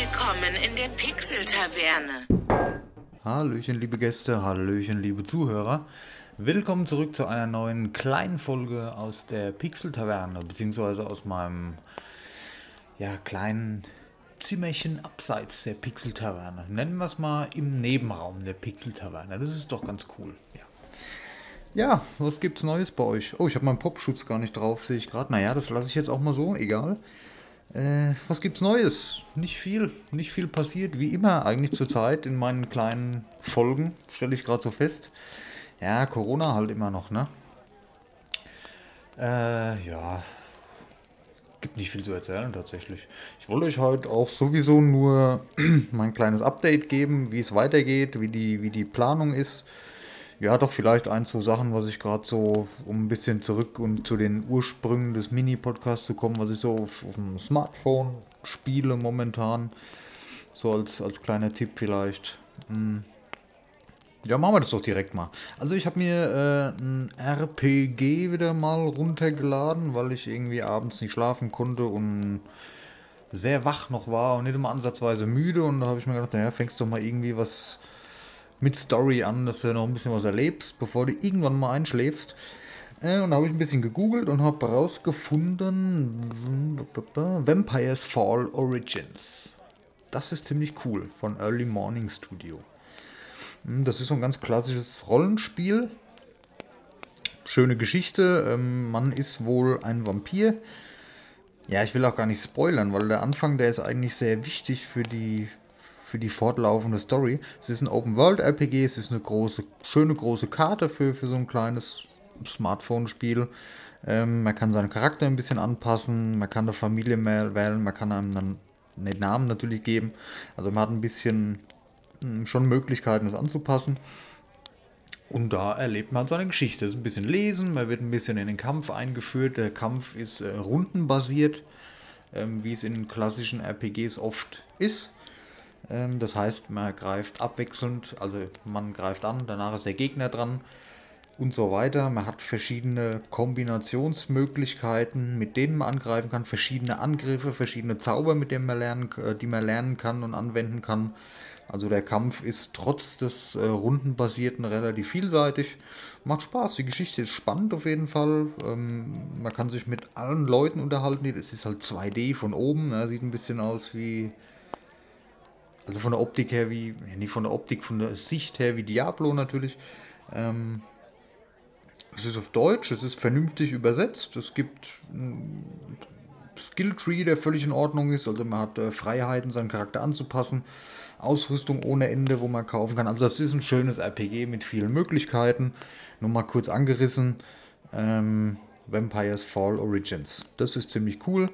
Willkommen in der Pixel-Taverne. Hallöchen, liebe Gäste, Hallöchen, liebe Zuhörer. Willkommen zurück zu einer neuen kleinen Folge aus der Pixel-Taverne, beziehungsweise aus meinem ja, kleinen Zimmerchen abseits der Pixel-Taverne. Nennen wir es mal im Nebenraum der Pixel-Taverne. Das ist doch ganz cool. Ja. Ja, was gibt's Neues bei euch? Oh, ich habe meinen Popschutz gar nicht drauf, sehe ich gerade. Naja, das lasse ich jetzt auch mal so, egal. Äh, was gibt's Neues? Nicht viel. Nicht viel passiert, wie immer eigentlich zurzeit in meinen kleinen Folgen, stelle ich gerade so fest. Ja, Corona halt immer noch, ne? Äh, ja. Gibt nicht viel zu erzählen tatsächlich. Ich wollte euch heute auch sowieso nur mein kleines Update geben, wie es weitergeht, wie die, wie die Planung ist. Ja, doch vielleicht ein, zwei Sachen, was ich gerade so, um ein bisschen zurück und zu den Ursprüngen des Mini-Podcasts zu kommen, was ich so auf, auf dem Smartphone spiele momentan. So als, als kleiner Tipp vielleicht. Hm. Ja, machen wir das doch direkt mal. Also ich habe mir äh, ein RPG wieder mal runtergeladen, weil ich irgendwie abends nicht schlafen konnte und sehr wach noch war und nicht immer ansatzweise müde. Und da habe ich mir gedacht, naja, fängst doch mal irgendwie was mit Story an, dass du noch ein bisschen was erlebst, bevor du irgendwann mal einschläfst. Äh, und da habe ich ein bisschen gegoogelt und habe herausgefunden, Vampires Fall Origins. Das ist ziemlich cool von Early Morning Studio. Hm, das ist so ein ganz klassisches Rollenspiel. Schöne Geschichte. Ähm, man ist wohl ein Vampir. Ja, ich will auch gar nicht spoilern, weil der Anfang, der ist eigentlich sehr wichtig für die, für die fortlaufende Story. Es ist ein Open-World-RPG, es ist eine große, schöne große Karte für, für so ein kleines Smartphone-Spiel. Ähm, man kann seinen Charakter ein bisschen anpassen, man kann eine Familie wählen, man kann einem dann einen Namen natürlich geben. Also man hat ein bisschen hm, schon Möglichkeiten, das anzupassen. Und da erlebt man seine Geschichte. ist ein bisschen lesen, man wird ein bisschen in den Kampf eingeführt. Der Kampf ist äh, rundenbasiert, ähm, wie es in klassischen RPGs oft ist. Ähm, das heißt, man greift abwechselnd, also man greift an, danach ist der Gegner dran und so weiter. Man hat verschiedene Kombinationsmöglichkeiten, mit denen man angreifen kann, verschiedene Angriffe, verschiedene Zauber, mit denen man lernen, äh, die man lernen kann und anwenden kann. Also der Kampf ist trotz des äh, rundenbasierten relativ vielseitig. Macht Spaß, die Geschichte ist spannend auf jeden Fall. Ähm, man kann sich mit allen Leuten unterhalten. Es ist halt 2D von oben, ne? sieht ein bisschen aus wie also von der Optik her wie, nicht von der Optik, von der Sicht her wie Diablo natürlich. Ähm, es ist auf Deutsch, es ist vernünftig übersetzt. Es gibt einen Skilltree, der völlig in Ordnung ist. Also man hat äh, Freiheiten, seinen Charakter anzupassen. Ausrüstung ohne Ende, wo man kaufen kann. Also das ist ein schönes RPG mit vielen Möglichkeiten. Nur mal kurz angerissen. Ähm, Vampires Fall Origins. Das ist ziemlich cool.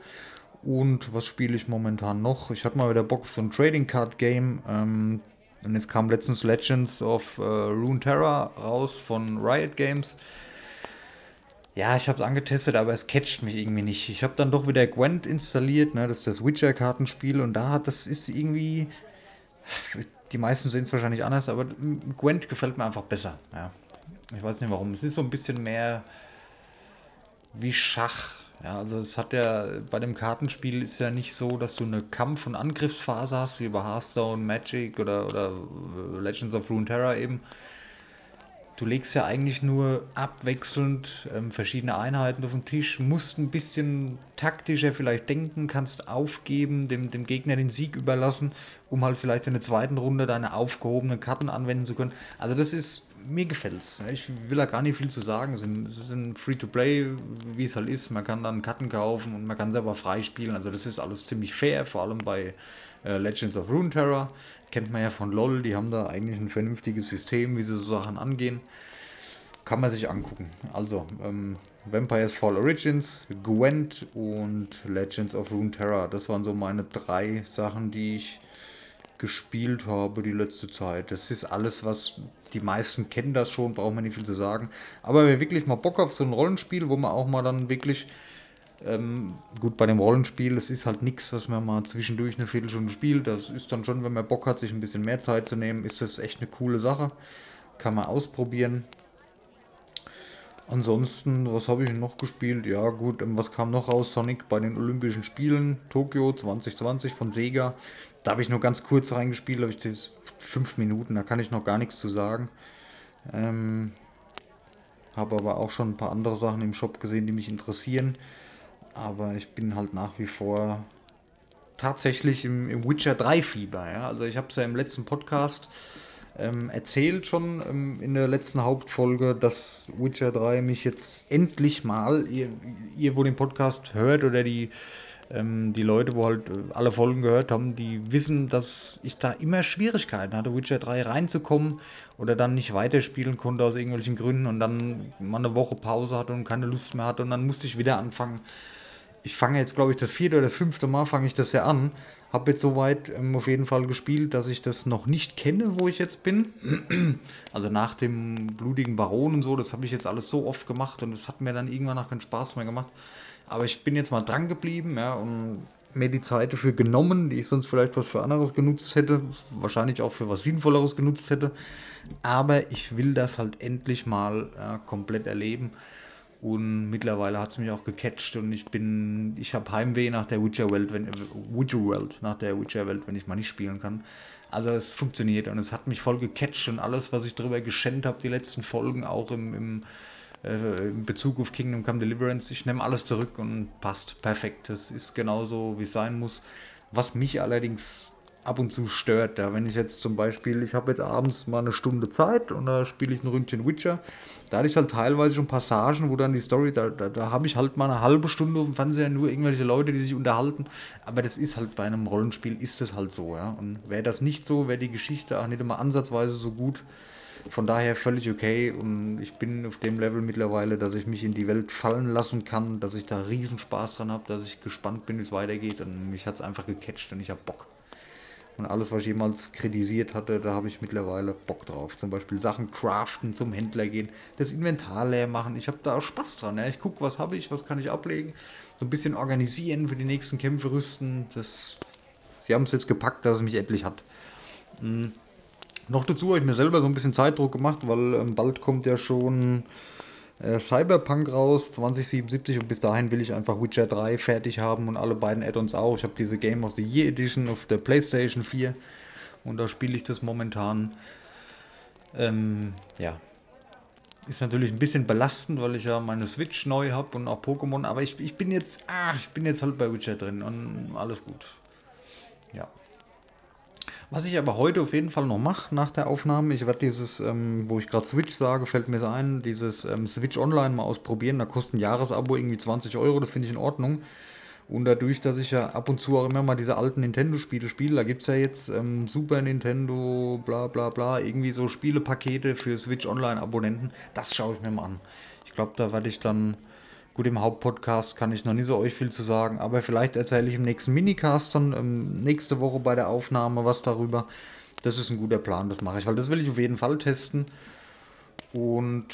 Und was spiele ich momentan noch? Ich hatte mal wieder Bock auf so ein Trading Card Game. Ähm, und jetzt kam letztens Legends of äh, Runeterra raus von Riot Games. Ja, ich habe es angetestet, aber es catcht mich irgendwie nicht. Ich habe dann doch wieder Gwent installiert, ne? das ist das Witcher-Kartenspiel und da hat das ist irgendwie. Die meisten sehen es wahrscheinlich anders, aber Gwent gefällt mir einfach besser. Ja. Ich weiß nicht warum. Es ist so ein bisschen mehr wie Schach. Ja, also es hat ja bei dem Kartenspiel ist ja nicht so, dass du eine Kampf- und Angriffsphase hast, wie bei Hearthstone, Magic oder, oder Legends of Runeterra eben. Du legst ja eigentlich nur abwechselnd ähm, verschiedene Einheiten auf den Tisch, musst ein bisschen taktischer vielleicht denken, kannst aufgeben, dem, dem Gegner den Sieg überlassen, um halt vielleicht in der zweiten Runde deine aufgehobenen Karten anwenden zu können. Also das ist mir gefällt es. Ich will da gar nicht viel zu sagen. Es ist ein Free-to-Play, wie es halt ist. Man kann dann Karten kaufen und man kann selber freispielen. Also das ist alles ziemlich fair, vor allem bei äh, Legends of Runeterra. Kennt man ja von LOL, die haben da eigentlich ein vernünftiges System, wie sie so Sachen angehen. Kann man sich angucken. Also, ähm, Vampires Fall Origins, Gwent und Legends of Runeterra. Das waren so meine drei Sachen, die ich gespielt habe die letzte Zeit. Das ist alles, was die meisten kennen das schon, braucht man nicht viel zu sagen. Aber wer wirklich mal Bock auf so ein Rollenspiel, wo man auch mal dann wirklich, ähm, gut, bei dem Rollenspiel, es ist halt nichts, was man mal zwischendurch eine Viertelstunde spielt. Das ist dann schon, wenn man Bock hat, sich ein bisschen mehr Zeit zu nehmen, ist das echt eine coole Sache. Kann man ausprobieren. Ansonsten, was habe ich noch gespielt? Ja, gut, ähm, was kam noch raus? Sonic bei den Olympischen Spielen, Tokio 2020 von Sega. Da habe ich nur ganz kurz reingespielt, habe ich das fünf Minuten, da kann ich noch gar nichts zu sagen. Ähm, habe aber auch schon ein paar andere Sachen im Shop gesehen, die mich interessieren. Aber ich bin halt nach wie vor tatsächlich im, im Witcher 3 Fieber. Ja? Also ich habe es ja im letzten Podcast ähm, erzählt schon ähm, in der letzten Hauptfolge, dass Witcher 3 mich jetzt endlich mal, ihr, ihr wo den Podcast hört oder die, ähm, die Leute, wo halt äh, alle Folgen gehört haben, die wissen, dass ich da immer Schwierigkeiten hatte, Witcher 3 reinzukommen oder dann nicht weiterspielen konnte aus irgendwelchen Gründen und dann mal eine Woche Pause hatte und keine Lust mehr hatte und dann musste ich wieder anfangen. Ich fange jetzt, glaube ich, das vierte oder das fünfte Mal fange ich das ja an habe jetzt soweit ähm, auf jeden Fall gespielt, dass ich das noch nicht kenne, wo ich jetzt bin. Also nach dem blutigen Baron und so, das habe ich jetzt alles so oft gemacht und es hat mir dann irgendwann auch keinen Spaß mehr gemacht. Aber ich bin jetzt mal dran geblieben, ja, und mir die Zeit dafür genommen, die ich sonst vielleicht was für anderes genutzt hätte, wahrscheinlich auch für was Sinnvolleres genutzt hätte. Aber ich will das halt endlich mal ja, komplett erleben. Und mittlerweile hat es mich auch gecatcht und ich bin, ich habe Heimweh nach der Witcher Welt, wenn Witcher Welt, nach der Witcher Welt, wenn ich mal nicht spielen kann. Also es funktioniert und es hat mich voll gecatcht und alles, was ich darüber geschenkt habe, die letzten Folgen, auch im, im, äh, in Bezug auf Kingdom Come Deliverance, ich nehme alles zurück und passt perfekt. Das ist genauso, wie es sein muss. Was mich allerdings ab und zu stört. Ja. Wenn ich jetzt zum Beispiel, ich habe jetzt abends mal eine Stunde Zeit und da spiele ich ein Ründchen Witcher. Da hatte ich halt teilweise schon Passagen, wo dann die Story, da, da, da habe ich halt mal eine halbe Stunde auf dem Fernseher nur irgendwelche Leute, die sich unterhalten. Aber das ist halt bei einem Rollenspiel, ist das halt so. Ja. Und wäre das nicht so, wäre die Geschichte auch nicht immer ansatzweise so gut. Von daher völlig okay und ich bin auf dem Level mittlerweile, dass ich mich in die Welt fallen lassen kann, dass ich da riesen Spaß dran habe, dass ich gespannt bin, wie es weitergeht und mich hat es einfach gecatcht und ich habe Bock. Und alles, was ich jemals kritisiert hatte, da habe ich mittlerweile Bock drauf. Zum Beispiel Sachen craften, zum Händler gehen, das Inventar leer machen. Ich habe da auch Spaß dran. Ja. Ich gucke, was habe ich, was kann ich ablegen. So ein bisschen organisieren für die nächsten Kämpfe rüsten. Das, sie haben es jetzt gepackt, dass es mich endlich hat. Mhm. Noch dazu habe ich mir selber so ein bisschen Zeitdruck gemacht, weil ähm, bald kommt ja schon äh, Cyberpunk raus, 2077 und bis dahin will ich einfach Witcher 3 fertig haben und alle beiden Add-ons auch. Ich habe diese Game of the Year Edition auf der PlayStation 4 und da spiele ich das momentan. Ähm, ja. Ist natürlich ein bisschen belastend, weil ich ja meine Switch neu habe und auch Pokémon, aber ich, ich bin jetzt, ah, ich bin jetzt halt bei Witcher drin und alles gut. Was ich aber heute auf jeden Fall noch mache nach der Aufnahme, ich werde dieses, ähm, wo ich gerade Switch sage, fällt mir so ein, dieses ähm, Switch Online mal ausprobieren. Da kostet ein Jahresabo irgendwie 20 Euro, das finde ich in Ordnung. Und dadurch, dass ich ja ab und zu auch immer mal diese alten Nintendo-Spiele spiele, da gibt es ja jetzt ähm, Super Nintendo, bla bla bla, irgendwie so Spielepakete für Switch Online-Abonnenten. Das schaue ich mir mal an. Ich glaube, da werde ich dann Gut, im Hauptpodcast kann ich noch nicht so euch viel zu sagen, aber vielleicht erzähle ich im nächsten Minicast dann ähm, nächste Woche bei der Aufnahme was darüber. Das ist ein guter Plan, das mache ich, weil das will ich auf jeden Fall testen. Und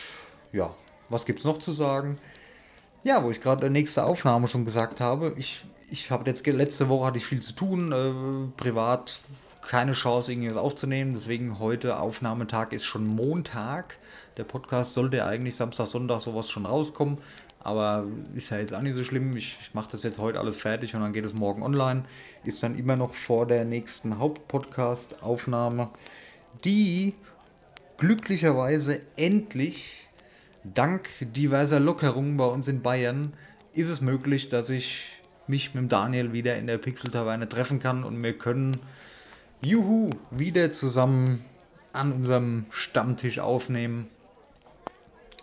ja, was gibt es noch zu sagen? Ja, wo ich gerade nächste Aufnahme schon gesagt habe, ich, ich habe jetzt letzte Woche hatte ich viel zu tun, äh, privat keine Chance, irgendwas aufzunehmen. Deswegen heute Aufnahmetag ist schon Montag. Der Podcast sollte eigentlich Samstag, Sonntag sowas schon rauskommen. Aber ist ja jetzt auch nicht so schlimm. Ich, ich mache das jetzt heute alles fertig und dann geht es morgen online. Ist dann immer noch vor der nächsten Hauptpodcast-Aufnahme, die glücklicherweise endlich dank diverser Lockerungen bei uns in Bayern ist es möglich, dass ich mich mit Daniel wieder in der Pixel-Taverne treffen kann und wir können, juhu, wieder zusammen an unserem Stammtisch aufnehmen.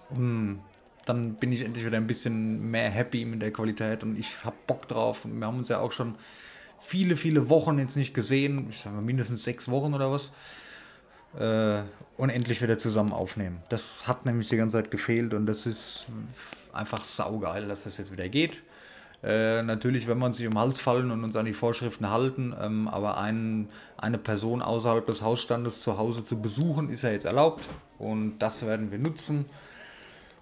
Und dann bin ich endlich wieder ein bisschen mehr happy mit der Qualität und ich habe Bock drauf. Wir haben uns ja auch schon viele, viele Wochen jetzt nicht gesehen. Ich sage mal mindestens sechs Wochen oder was. Äh, und endlich wieder zusammen aufnehmen. Das hat nämlich die ganze Zeit gefehlt und das ist einfach saugeil, dass das jetzt wieder geht. Äh, natürlich, wenn man sich um den Hals fallen und uns an die Vorschriften halten, ähm, aber ein, eine Person außerhalb des Hausstandes zu Hause zu besuchen, ist ja jetzt erlaubt und das werden wir nutzen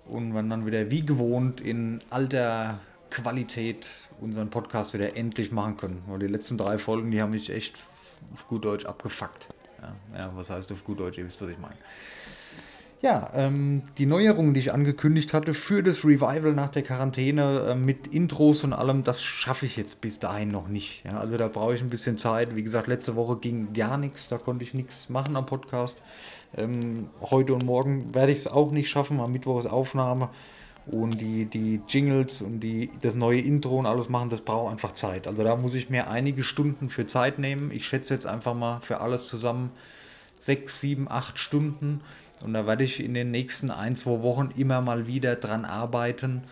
und wenn dann wieder wie gewohnt in alter Qualität unseren Podcast wieder endlich machen können. Weil die letzten drei Folgen, die haben mich echt auf gut Deutsch abgefuckt. Ja, ja was heißt auf gut Deutsch? Ihr wisst, was ich meine. Ja, ähm, die Neuerungen, die ich angekündigt hatte für das Revival nach der Quarantäne äh, mit Intros und allem, das schaffe ich jetzt bis dahin noch nicht. Ja, also da brauche ich ein bisschen Zeit. Wie gesagt, letzte Woche ging gar nichts, da konnte ich nichts machen am Podcast. Ähm, heute und morgen werde ich es auch nicht schaffen, am Mittwoch ist Aufnahme. Und die, die Jingles und die, das neue Intro und alles machen, das braucht einfach Zeit. Also da muss ich mir einige Stunden für Zeit nehmen. Ich schätze jetzt einfach mal für alles zusammen sechs, sieben, acht Stunden. Und da werde ich in den nächsten ein, zwei Wochen immer mal wieder dran arbeiten.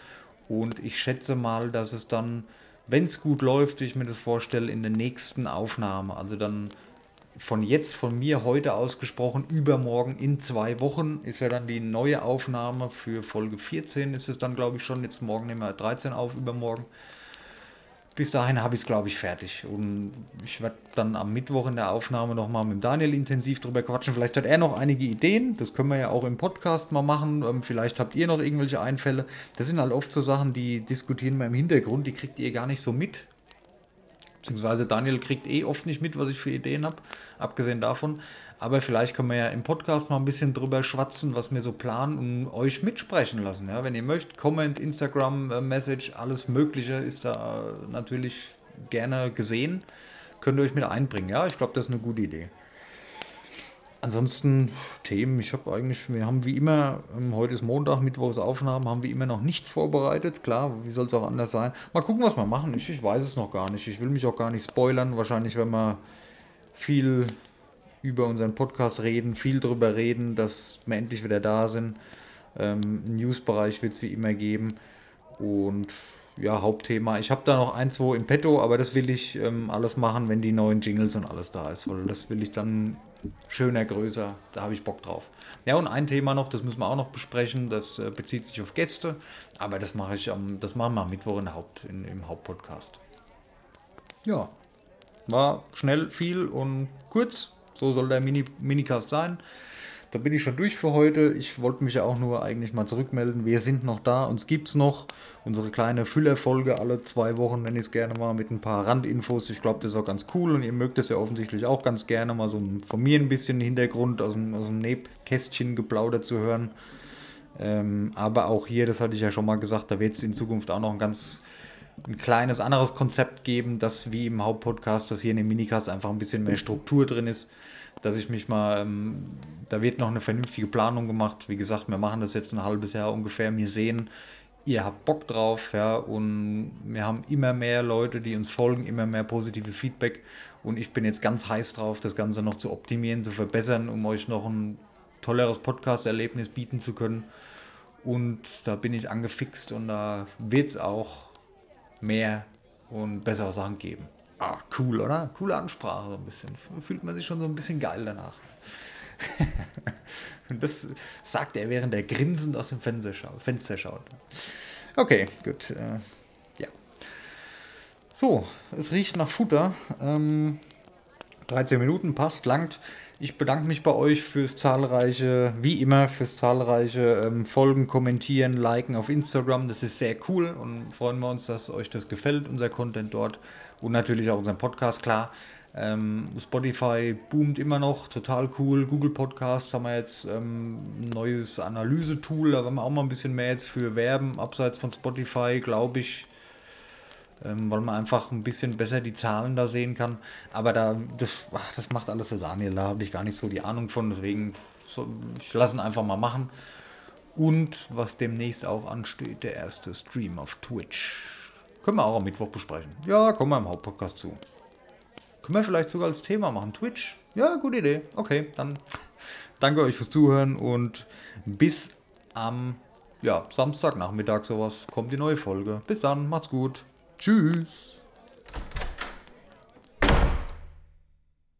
Und ich schätze mal, dass es dann, wenn es gut läuft, ich mir das vorstelle, in der nächsten Aufnahme, also dann von jetzt, von mir heute ausgesprochen, übermorgen in zwei Wochen ist ja dann die neue Aufnahme für Folge 14, ist es dann, glaube ich, schon. Jetzt morgen nehmen wir 13 auf, übermorgen bis dahin habe ich es, glaube ich, fertig. Und ich werde dann am Mittwoch in der Aufnahme nochmal mit Daniel intensiv drüber quatschen. Vielleicht hat er noch einige Ideen. Das können wir ja auch im Podcast mal machen. Ähm, vielleicht habt ihr noch irgendwelche Einfälle. Das sind halt oft so Sachen, die diskutieren wir im Hintergrund. Die kriegt ihr gar nicht so mit. Beziehungsweise Daniel kriegt eh oft nicht mit, was ich für Ideen habe. Abgesehen davon. Aber vielleicht können wir ja im Podcast mal ein bisschen drüber schwatzen, was wir so planen und euch mitsprechen lassen. Ja? Wenn ihr möchtet, Comment, Instagram, äh, Message, alles Mögliche ist da natürlich gerne gesehen. Könnt ihr euch mit einbringen. Ja, ich glaube, das ist eine gute Idee. Ansonsten Themen, ich habe eigentlich, wir haben wie immer, ähm, heute ist Montag, Mittwochs Aufnahmen, haben wir immer noch nichts vorbereitet. Klar, wie soll es auch anders sein? Mal gucken, was wir machen. Ich, ich weiß es noch gar nicht. Ich will mich auch gar nicht spoilern. Wahrscheinlich, wenn wir viel über unseren Podcast reden, viel darüber reden, dass wir endlich wieder da sind. Ähm, Newsbereich wird es wie immer geben. Und ja, Hauptthema. Ich habe da noch ein, zwei im Petto, aber das will ich ähm, alles machen, wenn die neuen Jingles und alles da ist. Weil das will ich dann schöner, größer. Da habe ich Bock drauf. Ja, und ein Thema noch, das müssen wir auch noch besprechen. Das äh, bezieht sich auf Gäste. Aber das mache ich am, das machen wir am Mittwoch in Haupt, in, im Hauptpodcast. Ja, war schnell, viel und kurz. So soll der Mini Minicast sein. Da bin ich schon durch für heute. Ich wollte mich ja auch nur eigentlich mal zurückmelden. Wir sind noch da, uns gibt es noch. Unsere kleine Füllerfolge alle zwei Wochen, nenne ich es gerne mal, mit ein paar Randinfos. Ich glaube, das ist auch ganz cool und ihr mögt es ja offensichtlich auch ganz gerne, mal so von mir ein bisschen Hintergrund aus dem, aus dem Nebkästchen geplaudert zu hören. Ähm, aber auch hier, das hatte ich ja schon mal gesagt, da wird es in Zukunft auch noch ein ganz ein kleines anderes Konzept geben, das wie im Hauptpodcast, dass hier in dem Minicast einfach ein bisschen mehr Struktur drin ist, dass ich mich mal, ähm, da wird noch eine vernünftige Planung gemacht. Wie gesagt, wir machen das jetzt ein halbes Jahr ungefähr. Wir sehen, ihr habt Bock drauf, ja, und wir haben immer mehr Leute, die uns folgen, immer mehr positives Feedback. Und ich bin jetzt ganz heiß drauf, das Ganze noch zu optimieren, zu verbessern, um euch noch ein tolleres Podcast-Erlebnis bieten zu können. Und da bin ich angefixt und da wird es auch mehr und bessere Sachen geben. Ah, cool, oder? Coole Ansprache, ein bisschen. Fühlt man sich schon so ein bisschen geil danach. und das sagt er, während er grinsend aus dem Fenster schaut. Fenster schaut. Okay, gut. Äh, ja. So, es riecht nach Futter. Ähm, 13 Minuten passt, langt. Ich bedanke mich bei euch fürs zahlreiche, wie immer, fürs zahlreiche ähm, Folgen, Kommentieren, Liken auf Instagram. Das ist sehr cool und freuen wir uns, dass euch das gefällt, unser Content dort und natürlich auch unseren Podcast, klar. Ähm, Spotify boomt immer noch, total cool. Google Podcasts haben wir jetzt ähm, ein neues Analysetool, da wollen wir auch mal ein bisschen mehr jetzt für werben, abseits von Spotify, glaube ich ähm, weil man einfach ein bisschen besser die Zahlen da sehen kann. Aber da, das, ach, das macht alles der Daniel, da habe ich gar nicht so die Ahnung von, deswegen so, ich lasse ihn einfach mal machen. Und was demnächst auch ansteht, der erste Stream auf Twitch. Können wir auch am Mittwoch besprechen. Ja, kommen wir im Hauptpodcast zu. Können wir vielleicht sogar als Thema machen. Twitch? Ja, gute Idee. Okay, dann danke euch fürs Zuhören und bis am ja, Samstagnachmittag sowas kommt die neue Folge. Bis dann, macht's gut. Tschüss.